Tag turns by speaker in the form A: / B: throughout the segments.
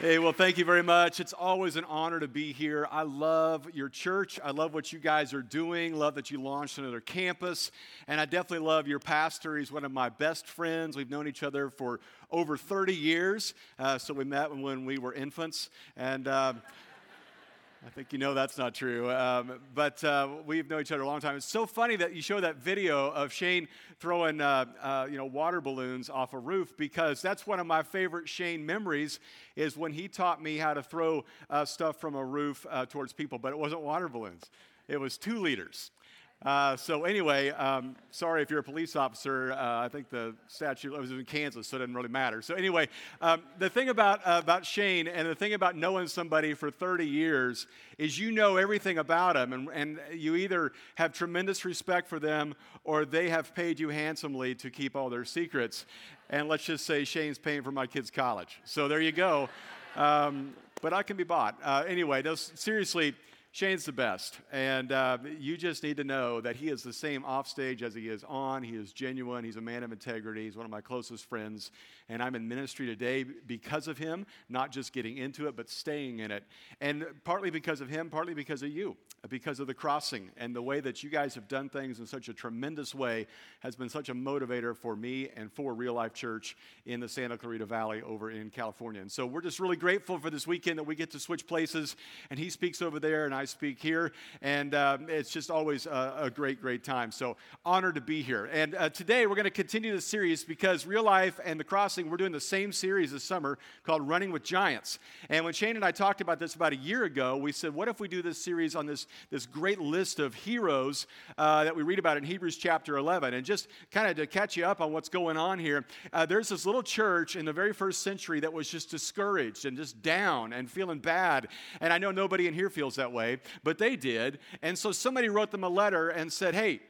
A: Hey, well, thank you very much. It's always an honor to be here. I love your church. I love what you guys are doing. Love that you launched another campus. And I definitely love your pastor. He's one of my best friends. We've known each other for over 30 years. Uh, so we met when we were infants. And. Uh, I think you know that's not true. Um, but uh, we've known each other a long time. It's so funny that you show that video of Shane throwing uh, uh, you know, water balloons off a roof because that's one of my favorite Shane memories is when he taught me how to throw uh, stuff from a roof uh, towards people. But it wasn't water balloons, it was two liters. Uh, so anyway, um, sorry if you're a police officer. Uh, I think the statute was in Kansas, so it doesn't really matter. So anyway, um, the thing about uh, about Shane and the thing about knowing somebody for 30 years is you know everything about them, and, and you either have tremendous respect for them or they have paid you handsomely to keep all their secrets. And let's just say Shane's paying for my kids' college. So there you go. Um, but I can be bought. Uh, anyway, no, seriously Shane's the best. And uh, you just need to know that he is the same off stage as he is on. He is genuine. He's a man of integrity. He's one of my closest friends. And I'm in ministry today because of him, not just getting into it, but staying in it. And partly because of him, partly because of you, because of the crossing and the way that you guys have done things in such a tremendous way has been such a motivator for me and for Real Life Church in the Santa Clarita Valley over in California. And so we're just really grateful for this weekend that we get to switch places. And he speaks over there, and I speak here, and uh, it's just always a, a, great, great time. So, honored to be here. And uh, today we're going to continue the series because Real Life and The Crossing, we're doing the same series this summer called Running with Giants. And when Shane and I talked about this about a year ago, we said, what if we do this series on this, this great list of heroes uh, that we read about in Hebrews chapter 11? And just kind of to catch you up on what's going on here, uh, there's this little church in the very first century that was just discouraged and just down and feeling bad. And I know nobody in here feels that way but they did. And so somebody wrote them a letter and said, hey,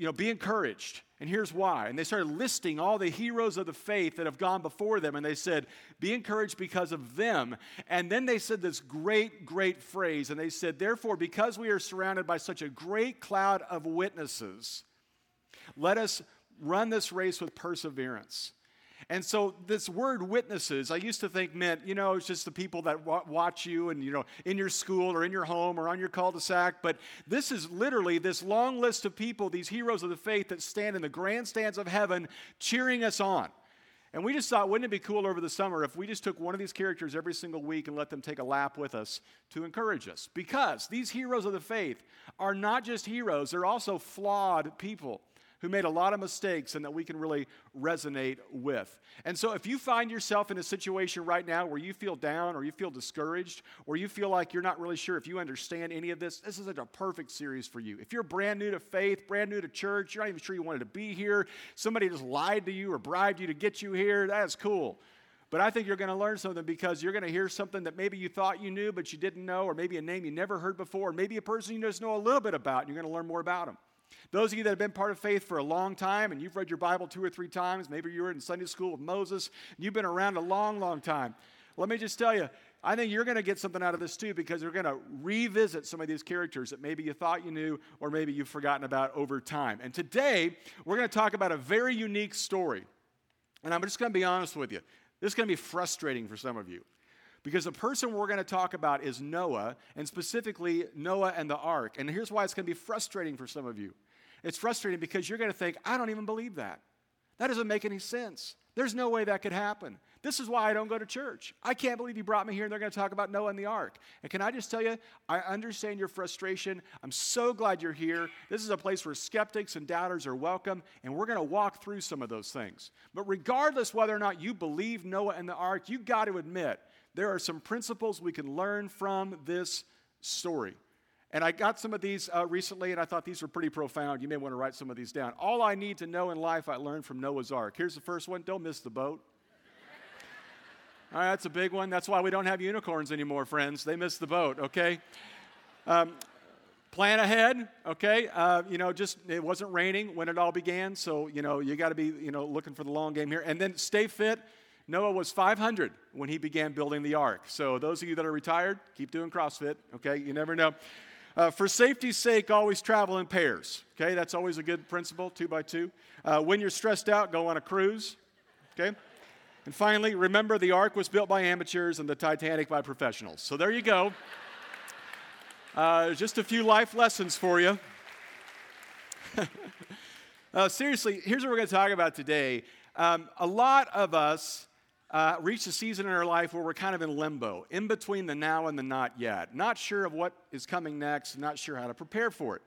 A: you know, be encouraged. And here's why. And they started listing all the heroes of the faith that have gone before them. And they said, Be encouraged because of them. And then they said this great, great phrase. And they said, Therefore, because we are surrounded by such a great cloud of witnesses, let us run this race with perseverance. And so this word witnesses, I used to think meant, you know, it's just the people that watch you and, you know, in your school or in your home or on your cul-de-sac. But this is literally this long list of people, these heroes of the faith that stand in the grandstands of heaven cheering us on. And we just thought, wouldn't it be cool over the summer if we just took one of these characters every single week and let them take a lap with us to encourage us? Because these heroes of the faith are not just heroes, they're also flawed people who made a lot of mistakes and that we can really resonate with. And so, if you find yourself in a situation right now where you feel down or you feel discouraged or you feel like you're not really sure if you understand any of this, this is a perfect series for you. If you're brand new to faith, brand new to church, you're not even sure you wanted to be here, somebody just lied to you or bribed you to get you here, that's cool. But I think you're going to learn something because you're going to hear something that maybe you thought you knew, but you didn't know, or maybe a name you never heard before, or maybe a person you just know a little bit about, and you're going to learn more about them. Those of you that have been part of faith for a long time and you've read your Bible two or three times, maybe you were in Sunday school with Moses, and you've been around a long, long time. Let me just tell you, I think you're going to get something out of this too because you're going to revisit some of these characters that maybe you thought you knew or maybe you've forgotten about over time. And today, we're going to talk about a very unique story. And I'm just going to be honest with you. This is going to be frustrating for some of you. Because the person we're going to talk about is Noah, and specifically Noah and the ark. And here's why it's going to be frustrating for some of you. It's frustrating because you're going to think, I don't even believe that. That doesn't make any sense. There's no way that could happen. This is why I don't go to church. I can't believe you brought me here and they're going to talk about Noah and the ark. And can I just tell you, I understand your frustration. I'm so glad you're here. This is a place where skeptics and doubters are welcome, and we're going to walk through some of those things. But regardless whether or not you believe Noah and the ark, you've got to admit there are some principles we can learn from this story. And I got some of these uh, recently, and I thought these were pretty profound. You may want to write some of these down. All I need to know in life, I learned from Noah's Ark. Here's the first one don't miss the boat. All right, that's a big one. That's why we don't have unicorns anymore, friends. They miss the boat, okay? Um, plan ahead, okay? Uh, you know, just it wasn't raining when it all began, so, you know, you got to be, you know, looking for the long game here. And then stay fit. Noah was 500 when he began building the ark. So, those of you that are retired, keep doing CrossFit, okay? You never know. Uh, for safety's sake, always travel in pairs. Okay, that's always a good principle, two by two. Uh, when you're stressed out, go on a cruise. Okay. And finally, remember the ark was built by amateurs and the Titanic by professionals. So there you go. Uh, just a few life lessons for you. uh, seriously, here's what we're going to talk about today. Um, a lot of us uh, reach a season in our life where we're kind of in limbo, in between the now and the not yet. Not sure of what is coming next, not sure how to prepare for it.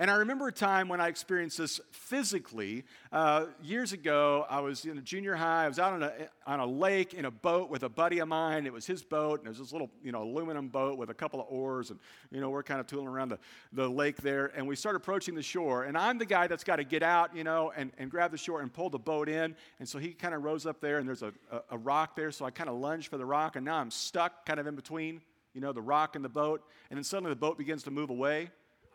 A: And I remember a time when I experienced this physically. Uh, years ago, I was in junior high. I was out on a, on a lake in a boat with a buddy of mine. It was his boat, and it was this little, you know, aluminum boat with a couple of oars. And, you know, we're kind of tooling around the, the lake there. And we start approaching the shore. And I'm the guy that's got to get out, you know, and, and grab the shore and pull the boat in. And so he kind of rose up there, and there's a, a, a rock there. So I kind of lunged for the rock, and now I'm stuck kind of in between, you know, the rock and the boat. And then suddenly the boat begins to move away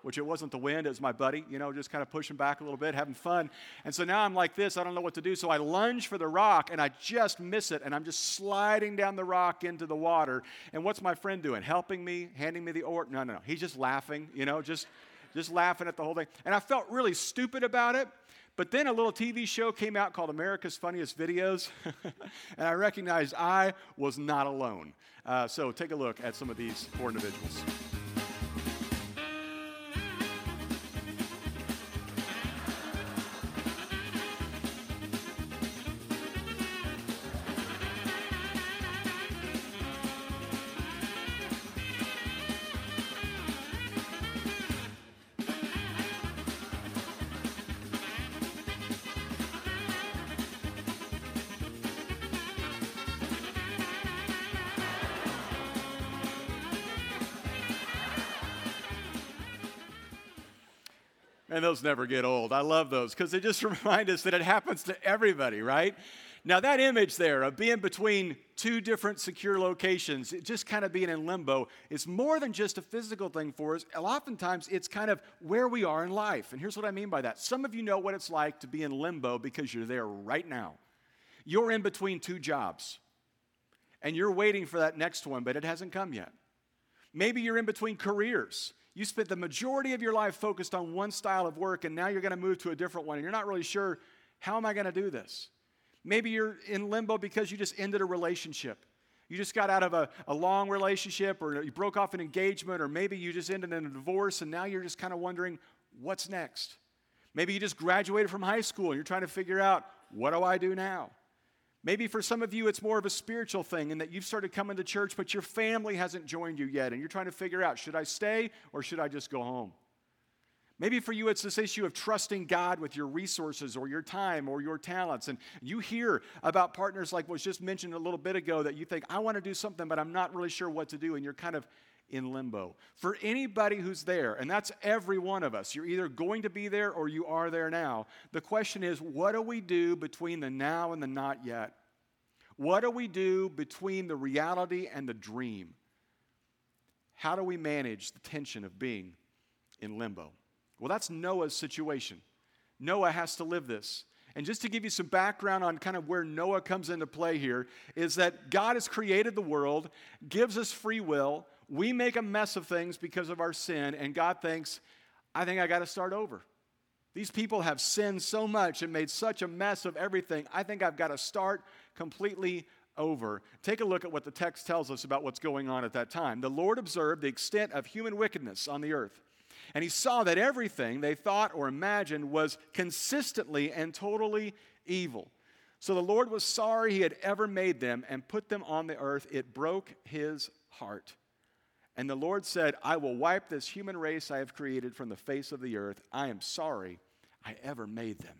A: which it wasn't the wind, it was my buddy, you know, just kind of pushing back a little bit, having fun. And so now I'm like this, I don't know what to do. So I lunge for the rock and I just miss it. And I'm just sliding down the rock into the water. And what's my friend doing? Helping me, handing me the oar? No, no, no. He's just laughing, you know, just, just laughing at the whole thing. And I felt really stupid about it. But then a little TV show came out called America's Funniest Videos, and I recognized I was not alone. Uh, so take a look at some of these four individuals. Those never get old. I love those because they just remind us that it happens to everybody, right? Now, that image there of being between two different secure locations, just kind of being in limbo, is more than just a physical thing for us. Oftentimes, it's kind of where we are in life. And here's what I mean by that some of you know what it's like to be in limbo because you're there right now. You're in between two jobs, and you're waiting for that next one, but it hasn't come yet. Maybe you're in between careers you spent the majority of your life focused on one style of work, and now you're going to move to a different one, and you're not really sure, how am I going to do this? Maybe you're in limbo because you just ended a relationship. You just got out of a, a long relationship, or you broke off an engagement, or maybe you just ended in a divorce, and now you're just kind of wondering, what's next? Maybe you just graduated from high school and you're trying to figure out, what do I do now? Maybe for some of you, it's more of a spiritual thing in that you've started coming to church, but your family hasn't joined you yet, and you're trying to figure out should I stay or should I just go home? Maybe for you, it's this issue of trusting God with your resources or your time or your talents. And you hear about partners like was just mentioned a little bit ago that you think, I want to do something, but I'm not really sure what to do. And you're kind of in limbo. For anybody who's there, and that's every one of us, you're either going to be there or you are there now. The question is, what do we do between the now and the not yet? What do we do between the reality and the dream? How do we manage the tension of being in limbo? Well, that's Noah's situation. Noah has to live this. And just to give you some background on kind of where Noah comes into play here, is that God has created the world, gives us free will, we make a mess of things because of our sin, and God thinks, I think I got to start over. These people have sinned so much and made such a mess of everything. I think I've got to start completely over. Take a look at what the text tells us about what's going on at that time. The Lord observed the extent of human wickedness on the earth, and he saw that everything they thought or imagined was consistently and totally evil. So the Lord was sorry he had ever made them and put them on the earth. It broke his heart. And the Lord said, I will wipe this human race I have created from the face of the earth. I am sorry I ever made them.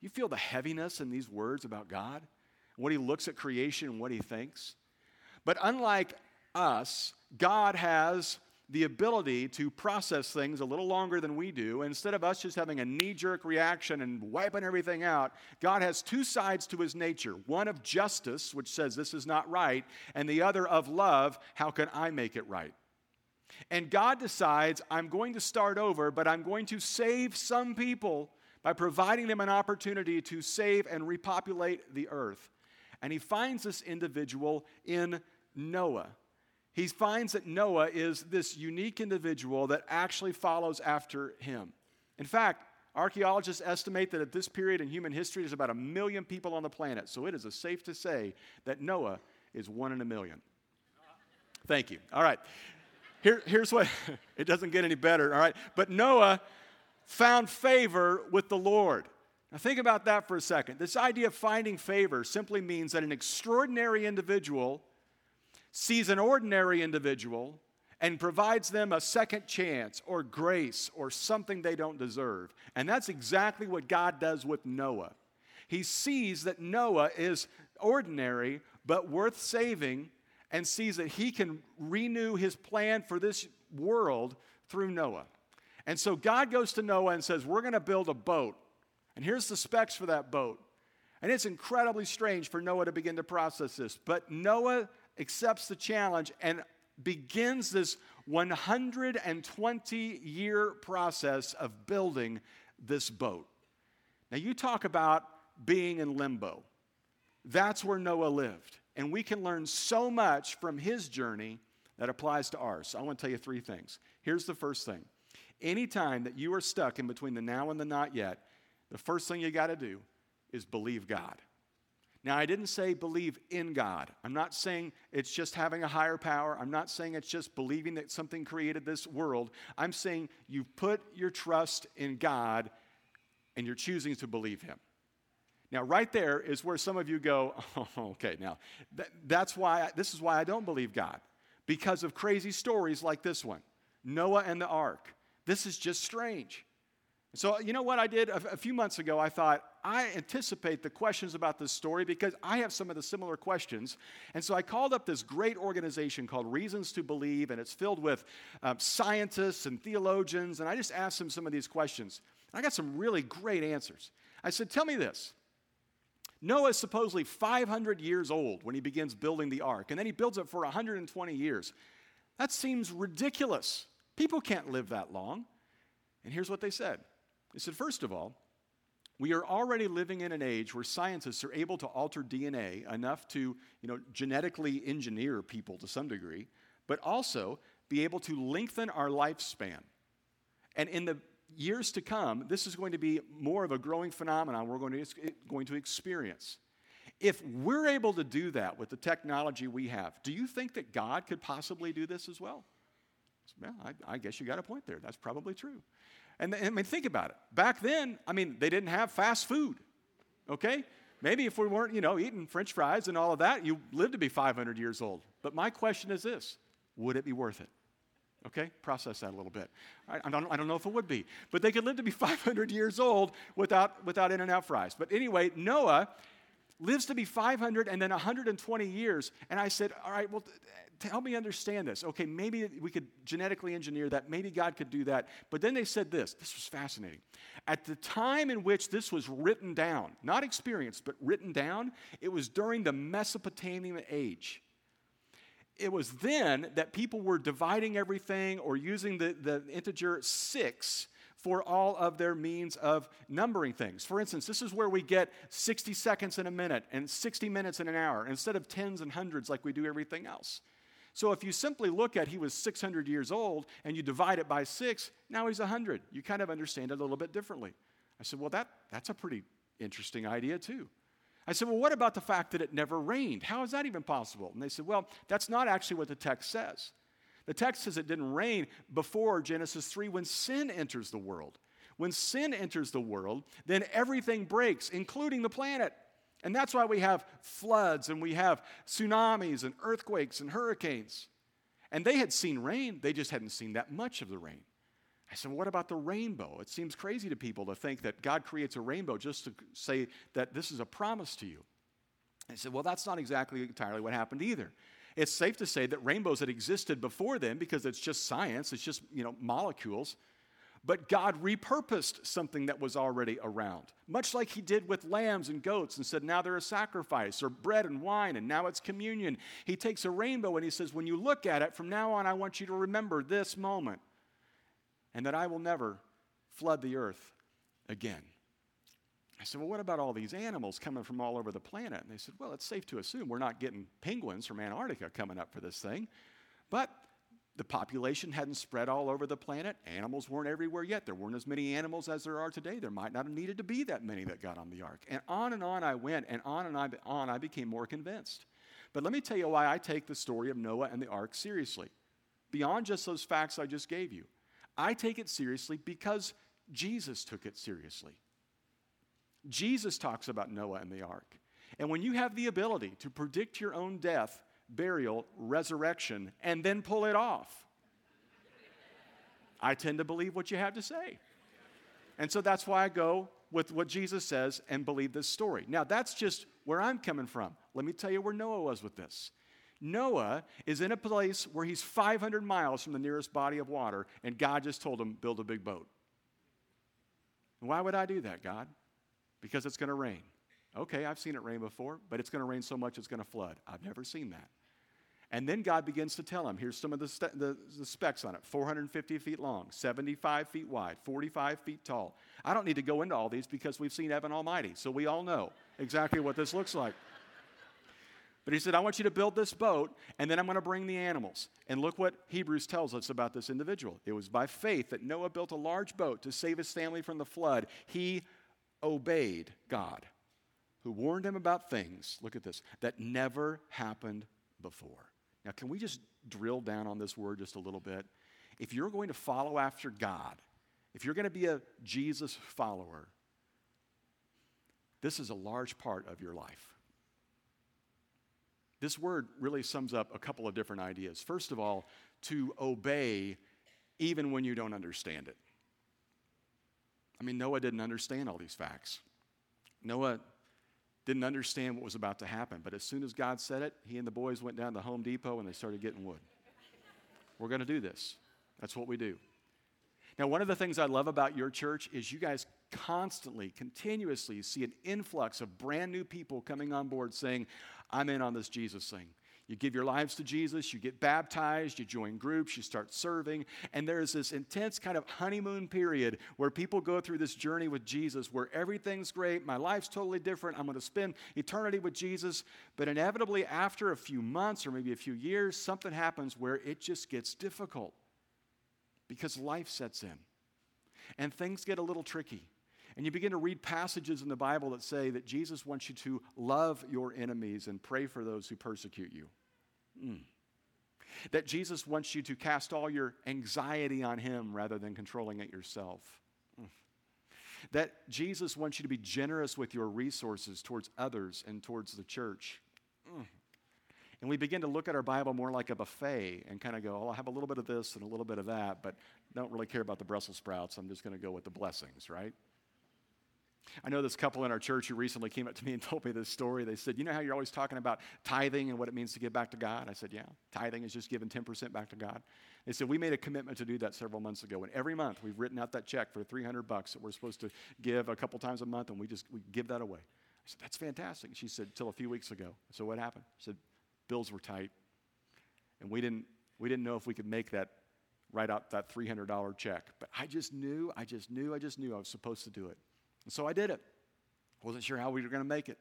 A: You feel the heaviness in these words about God? What he looks at creation and what he thinks? But unlike us, God has the ability to process things a little longer than we do. Instead of us just having a knee jerk reaction and wiping everything out, God has two sides to his nature one of justice, which says this is not right, and the other of love, how can I make it right? And God decides, I'm going to start over, but I'm going to save some people by providing them an opportunity to save and repopulate the earth. And he finds this individual in Noah. He finds that Noah is this unique individual that actually follows after him. In fact, Archaeologists estimate that at this period in human history, there's about a million people on the planet. So it is safe to say that Noah is one in a million. Thank you. All right. Here, here's what it doesn't get any better. All right. But Noah found favor with the Lord. Now, think about that for a second. This idea of finding favor simply means that an extraordinary individual sees an ordinary individual and provides them a second chance or grace or something they don't deserve. And that's exactly what God does with Noah. He sees that Noah is ordinary but worth saving and sees that he can renew his plan for this world through Noah. And so God goes to Noah and says, We're going to build a boat. And here's the specs for that boat. And it's incredibly strange for Noah to begin to process this. But Noah accepts the challenge and begins this 120 year process of building this boat. Now, you talk about being in limbo. That's where Noah lived. And we can learn so much from his journey that applies to ours. So I want to tell you three things. Here's the first thing anytime that you are stuck in between the now and the not yet, the first thing you got to do is believe God. Now, I didn't say believe in God. I'm not saying it's just having a higher power. I'm not saying it's just believing that something created this world. I'm saying you put your trust in God and you're choosing to believe Him. Now, right there is where some of you go, oh, okay, now, that's why, I, this is why I don't believe God, because of crazy stories like this one Noah and the ark. This is just strange. So, you know what I did a, a, few months ago? I thought, I anticipate the questions about this story because I have some of the similar questions. And so I called up this great organization called Reasons to Believe, and it's filled with um, scientists and theologians. And I just asked them some of these questions. I got some really great answers. I said, Tell me this. Noah is supposedly 500 years old when he begins building the ark, and then he builds it for 120 years. That seems ridiculous. People can't live that long. And here's what they said they said, first of all, we are already living in an age where scientists are able to alter DNA enough to, you know, genetically engineer people to some degree, but also be able to lengthen our lifespan. And in the years to come, this is going to be more of a growing phenomenon we're going to, going to experience. If we're able to do that with the technology we have, do you think that God could possibly do this as well? Well, I, I guess you got a point there. That's probably true. And I mean, think about it. Back then, I mean, they didn't have fast food, okay? Maybe if we weren't, you know, eating french fries and all of that, you lived to be 500 years old. But my question is this would it be worth it? Okay, process that a little bit. I, don't, I don't know if it would be, but they could live to be 500 years old without, without In N Out fries. But anyway, Noah lives to be 500 and then 120 years. And I said, All right, well, help me understand this. Okay, maybe we could genetically engineer that. Maybe God could do that. But then they said this this was fascinating. At the time in which this was written down, not experienced, but written down, it was during the Mesopotamian age it was then that people were dividing everything or using the, the integer six for all of their means of numbering things. For instance, this is where we get 60 seconds in a minute and 60 minutes in an hour instead of tens and hundreds like we do everything else. So if you simply look at he was 600 years old and you divide it by six, now he's 100. You kind of understand it a little bit differently. I said, well, that, that's a pretty interesting idea, too. I said, Well, what about the fact that it never rained? How is that even possible? And they said, Well, that's not actually what the text says. The text says it didn't rain before Genesis 3 when sin enters the world. When sin enters the world, then everything breaks, including the planet. And that's why we have floods and we have tsunamis and earthquakes and hurricanes. And they had seen rain, they just hadn't seen that much of the rain. I said, what about the rainbow? It seems crazy to people to think that God creates a rainbow just to say that this is a promise to you. I said, well, that's not exactly entirely what happened either. It's safe to say that rainbows had existed before then because it's just science, it's just, you know, molecules. But God repurposed something that was already around, much like He did with lambs and goats and said, now they're a sacrifice, or bread and wine, and now it's communion. He takes a rainbow and He says, when you look at it, from now on, I want you to remember this moment and that I will never flood the earth again. I said, Well, what about all these animals coming from all over the planet? And they said, Well, it's safe to assume we're not getting penguins from Antarctica coming up for this thing. But The population hadn't spread all over the planet. Animals weren't everywhere yet. There weren't as many animals as there are today. There might not have needed to be that many that got on the ark. And on and on I went, and on and on I became more convinced. But let me tell you why I take the story of Noah and the ark seriously. Beyond just those facts I just gave you, I take it seriously because Jesus took it seriously. Jesus talks about Noah and the ark. And when you have the ability to predict your own death, burial, resurrection, and then pull it off, I tend to believe what you have to say. And so that's why I go with what Jesus says and believe this story. Now, that's just where I'm coming from. Let me tell you where Noah was with this. Noah is in a place where he's 500 miles from the nearest body of water, and God just told him, build a big boat. Why would I do that, God? Because it's going to rain. Okay, I've seen it rain before, but it's going to rain so much it's going to flood. I've never seen that. And then God begins to tell him here's some of the, st- the, the, specs on it 450 feet long, 75 feet wide, 45 feet tall. I don't need to go into all these because we've seen Evan Almighty, so we all know exactly what this looks like. But he said, I want you to build this boat, and then I'm going to bring the animals. And look what Hebrews tells us about this individual. It was by faith that Noah built a large boat to save his family from the flood. He obeyed God, who warned him about things, look at this, that never happened before. Now, can we just drill down on this word just a little bit? If you're going to follow after God, if you're going to be a Jesus follower, this is a large part of your life. This word really sums up a couple of different ideas. First of all, to obey even when you don't understand it. I mean, Noah didn't understand all these facts. Noah didn't understand what was about to happen. But as soon as God said it, he and the boys went down to Home Depot and they started getting wood. We're going to do this. That's what we do. Now, one of the things I love about your church is you guys constantly, continuously see an influx of brand new people coming on board saying, I'm in on this Jesus thing. You give your lives to Jesus, you get baptized, you join groups, you start serving, and there's this intense kind of honeymoon period where people go through this journey with Jesus where everything's great, my life's totally different, I'm going to spend eternity with Jesus, but inevitably after a few months or maybe a few years, something happens where it just gets difficult because life sets in and things get a little tricky. And you begin to read passages in the Bible that say that Jesus wants you to love your enemies and pray for those who persecute you. Mm. That Jesus wants you to cast all your anxiety on Him rather than controlling it yourself. Mm. That Jesus wants you to be generous with your resources towards others and towards the church. Mm. And we begin to look at our Bible more like a buffet and kind of go, oh, I'll have a little bit of this and a little bit of that, but don't really care about the Brussels sprouts. I'm just going to go with the blessings, right? I know this couple in our church who recently came up to me and told me this story. They said, You know how you're always talking about tithing and what it means to give back to God? I said, Yeah, tithing is just giving 10% back to God. They said, We made a commitment to do that several months ago. And every month we've written out that check for 300 bucks that we're supposed to give a couple times a month, and we just we give that away. I said, That's fantastic. she said, Till a few weeks ago. So what happened? She said, Bills were tight. And we didn't, we didn't know if we could make that write out that $300 check. But I just knew, I just knew, I just knew I was supposed to do it. And so I did it. Wasn't sure how we were going to make it.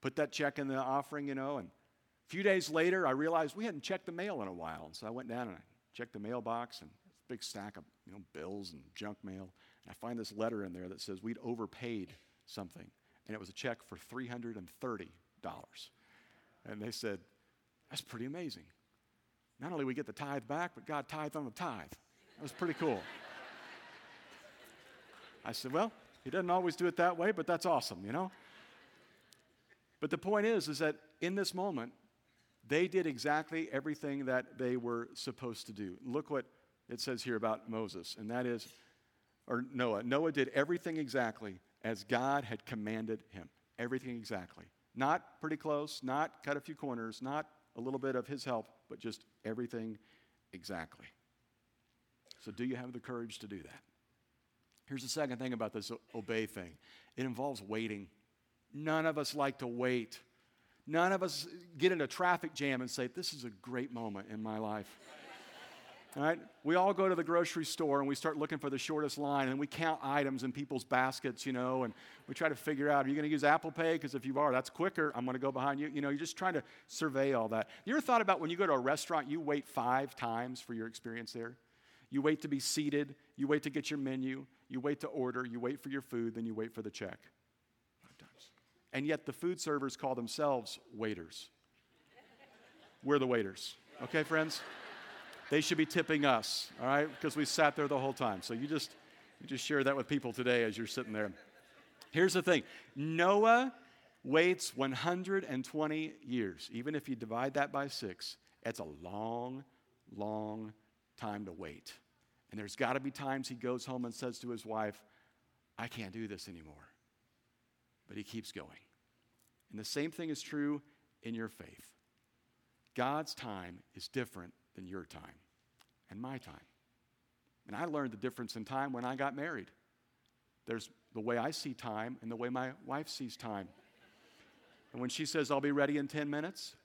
A: Put that check in the offering, you know, and a few days later, I realized we hadn't checked the mail in a while. And so I went down and I checked the mailbox and a big stack of, you know, bills and junk mail. And I find this letter in there that says we'd overpaid something. And it was a check for $330. And they said, that's pretty amazing. Not only we get the tithe back, but God tithe on the tithe. That was pretty cool. I said, well, he doesn't always do it that way, but that's awesome, you know? But the point is, is that in this moment, they did exactly everything that they were supposed to do. Look what it says here about Moses, and that is, or Noah. Noah did everything exactly as God had commanded him. Everything exactly. Not pretty close, not cut a few corners, not a little bit of his help, but just everything exactly. So, do you have the courage to do that? Here's the second thing about this obey thing it involves waiting. None of us like to wait. None of us uh, get in a traffic jam and say, This is a great moment in my life. All right? We all go to the grocery store and we start looking for the shortest line and we count items in people's baskets, you know, and we try to figure out are you going to use Apple Pay? Because if you are, that's quicker. I'm going to go behind you. You know, you're just trying to survey all that. You ever thought about when you go to a restaurant, you wait five times for your experience there? You wait to be seated, you wait to get your menu, you wait to order, you wait for your food, then you wait for the check. Five times. And yet the food servers call themselves waiters. We're the waiters. Okay, friends? They should be tipping us, all right? Because we sat there the whole time. So you just you just share that with people today as you're sitting there. Here's the thing. Noah waits 120 years. Even if you divide that by 6, it's a long long time to wait. And there's got to be times he goes home and says to his wife, I can't do this anymore. But he keeps going. And the same thing is true in your faith. God's time is different than your time and my time. And I learned the difference in time when I got married. There's the way I see time and the way my wife sees time. And when she says, I'll be ready in 10 minutes,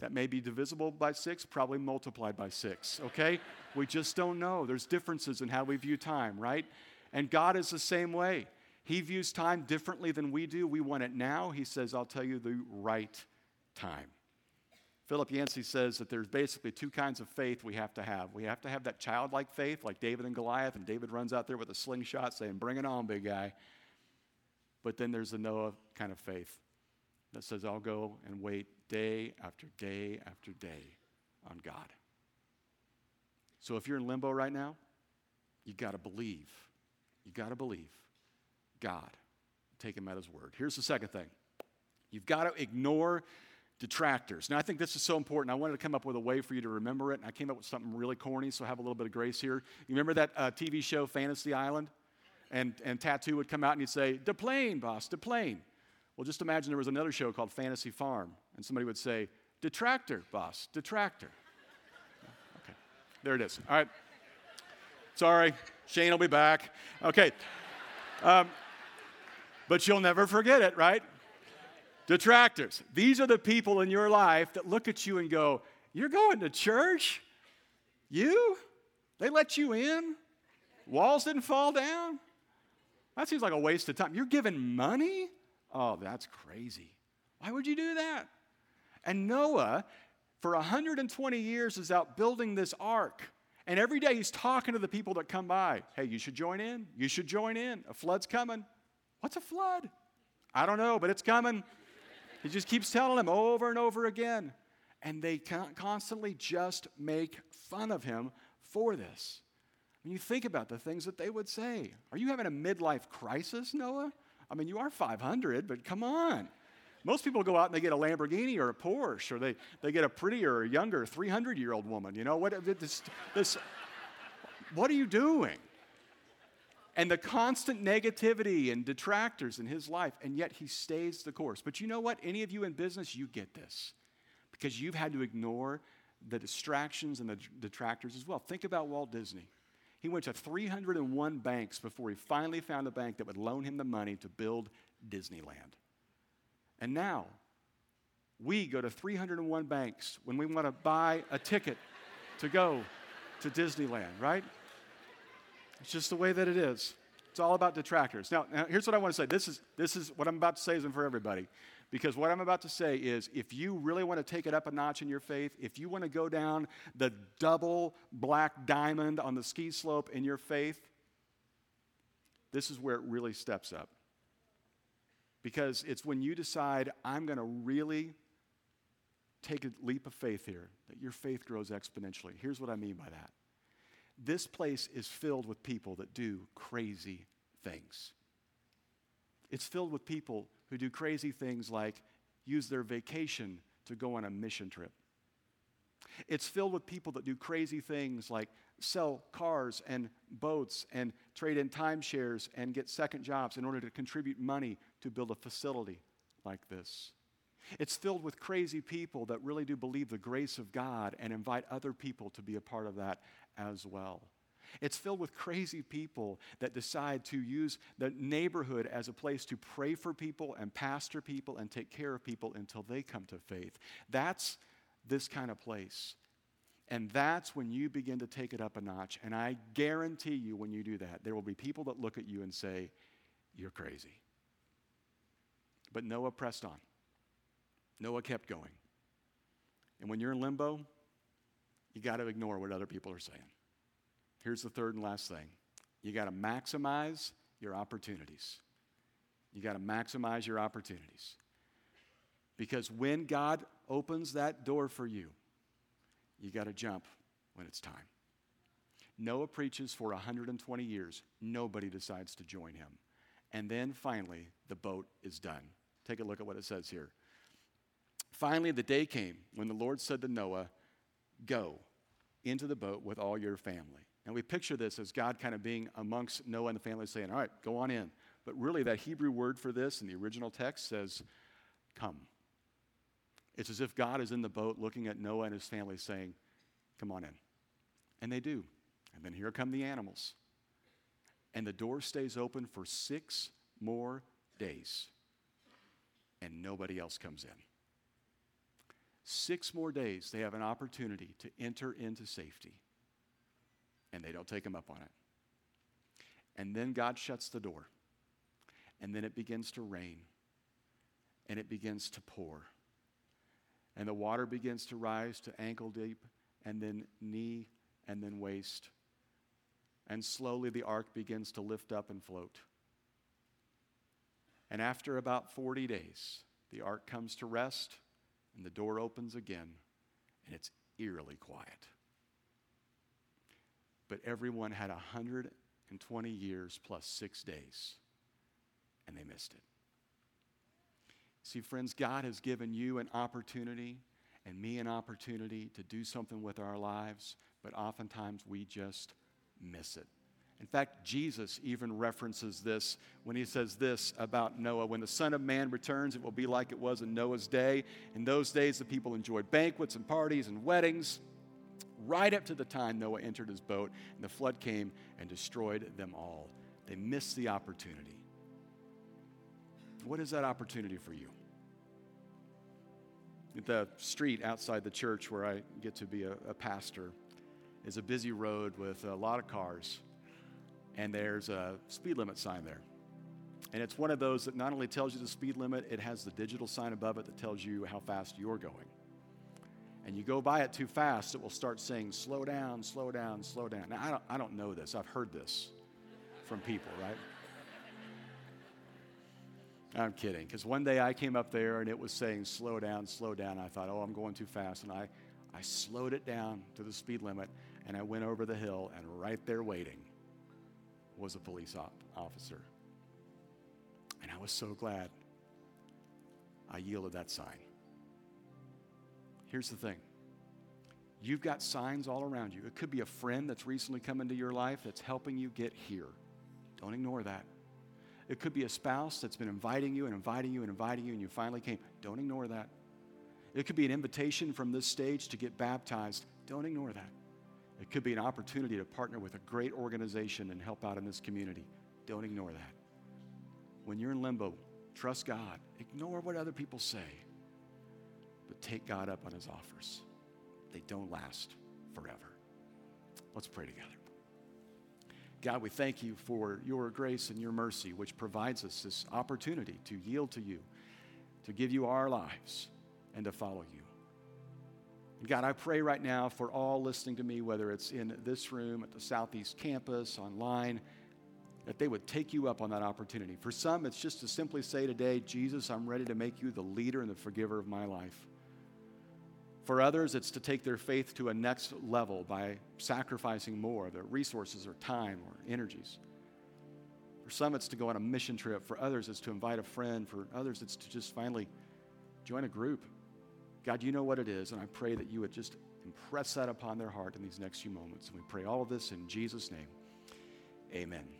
A: that may be divisible by six, probably multiplied by six, okay? we just don't know. There's differences in how we view time, right? And God is the same way. He views time differently than we do. We want it now. He says, I'll tell you the right time. Philip Yancey says that there's basically two kinds of faith we have to have. We have to have that childlike faith, like David and Goliath, and David runs out there with a slingshot saying, Bring it on, big guy. But then there's the Noah kind of faith that says, I'll go and wait day after day after day on God. So if you're in limbo right now, you got to believe. You got to believe God. Take him at his word. Here's the second thing you've got to ignore detractors. Now, I think this is so important. I wanted to come up with a way for you to remember it, and I came up with something really corny, so have a little bit of grace here. You remember that uh, TV show, Fantasy Island? And, and Tattoo would come out and he'd say, Deplane, boss, deplane. Well, just imagine there was another show called Fantasy Farm, and somebody would say, Detractor, boss, detractor. Okay, there it is. All right. Sorry, Shane will be back. Okay. Um, but you'll never forget it, right? Detractors. These are the people in your life that look at you and go, You're going to church? You? They let you in? Walls didn't fall down? That seems like a waste of time. You're giving money? Oh, that's crazy. Why would you do that? And Noah, for 120 years, is out building this ark. And every day he's talking to the people that come by. Hey, you should join in. You should join in. A flood's coming. What's a flood? I don't know, but it's coming. He just keeps telling them over and over again. And they constantly just make fun of him for this. When you think about the things that they would say, are you having a midlife crisis, Noah? I mean, you are 500, but come on. Most people go out and they get a Lamborghini or a Porsche, or they, they get a prettier or younger 300 year old woman. You know, what, this, this, what are you doing? and the constant negativity and detractors in his life, and yet he stays the course. But you know what? Any of you in business, you get this because you've had to ignore the distractions and the detractors as well. Think about Walt Disney. He went to 301 banks before he finally found a bank that would loan him the money to build Disneyland. And now, we go to 301 banks when we want to buy a ticket to go to Disneyland, right? It's just the way that it is. It's all about detractors. Now, now, here's what I want to say. This is, this is what I'm about to say isn't for everybody. Because what I'm about to say is if you really want to take it up a notch in your faith, if you want to go down the double black diamond on the ski slope in your faith, this is where it really steps up. Because it's when you decide, I'm going to really take a leap of faith here, that your faith grows exponentially. Here's what I mean by that this place is filled with people that do crazy things. It's filled with people who do crazy things like use their vacation to go on a mission trip. It's filled with people that do crazy things like sell cars and boats and trade in timeshares and get second jobs in order to contribute money to build a facility like this. It's filled with crazy people that really do believe the grace of God and invite other people to be a part of that as well. It's filled with crazy people that decide to use the neighborhood as a place to pray for people and pastor people and take care of people until they come to faith. That's this kind of place. And that's when you begin to take it up a notch. And I guarantee you, when you do that, there will be people that look at you and say, You're crazy. But Noah pressed on. Noah kept going. And when you're in limbo, you got to ignore what other people are saying. Here's the third and last thing you got to maximize your opportunities. You got to maximize your opportunities. Because when God opens that door for you, you got to jump when it's time. Noah preaches for 120 years. Nobody decides to join him. And then finally, the boat is done. Take a look at what it says here. Finally, the day came when the Lord said to Noah, Go into the boat with all your family. And we picture this as God kind of being amongst Noah and the family saying, All right, go on in. But really, that Hebrew word for this in the original text says, Come. It's as if God is in the boat looking at Noah and his family saying, Come on in. And they do. And then here come the animals. And the door stays open for six more days. And nobody else comes in. Six more days, they have an opportunity to enter into safety. And they don't take them up on it. And then God shuts the door. And then it begins to rain. And it begins to pour. And the water begins to rise to ankle deep, and then knee, and then waist. And slowly the ark begins to lift up and float. And after about 40 days, the ark comes to rest and the door opens again, and it's eerily quiet. But everyone had 120 years plus six days, and they missed it. See, friends, God has given you an opportunity and me an opportunity to do something with our lives, but oftentimes we just miss it. In fact, Jesus even references this when he says this about Noah. When the Son of Man returns, it will be like it was in Noah's day. In those days, the people enjoyed banquets and parties and weddings, right up to the time Noah entered his boat and the flood came and destroyed them all. They missed the opportunity. What is that opportunity for you? The street outside the church where I get to be a, a pastor is a busy road with a lot of cars and there's a speed limit sign there. And it's one of those that not only tells you the speed limit, it has the digital sign above it that tells you how fast you're going. And you go by it too fast, it will start saying, slow down, slow down, slow down. Now, I don't, I don't know this. I've heard this from people, right? I'm kidding, because one day I came up there and it was saying, slow down, slow down. I thought, oh, I'm going too fast. And I, I slowed it down to the speed limit and I went over the hill and right there waiting was a police op- officer. And I was so glad I yielded that sign. Here's the thing you've got signs all around you. It could be a friend that's recently come into your life that's helping you get here. Don't ignore that. It could be a spouse that's been inviting you and inviting you and inviting you, and you finally came. Don't ignore that. It could be an invitation from this stage to get baptized. Don't ignore that. It could be an opportunity to partner with a great organization and help out in this community. Don't ignore that. When you're in limbo, trust God. Ignore what other people say, but take God up on his offers. They don't last forever. Let's pray together. God, we thank you for your grace and your mercy, which provides us this opportunity to yield to you, to give you our lives, and to follow you. God, I pray right now for all listening to me, whether it's in this room, at the Southeast campus, online, that they would take you up on that opportunity. For some, it's just to simply say today, Jesus, I'm ready to make you the leader and the forgiver of my life. For others, it's to take their faith to a next level by sacrificing more of their resources or time or energies. For some, it's to go on a mission trip. For others, it's to invite a friend. For others, it's to just finally join a group God, you know what it is, and I pray that you would just impress that upon their heart in these next few moments. And we pray all of this in Jesus' name. Amen.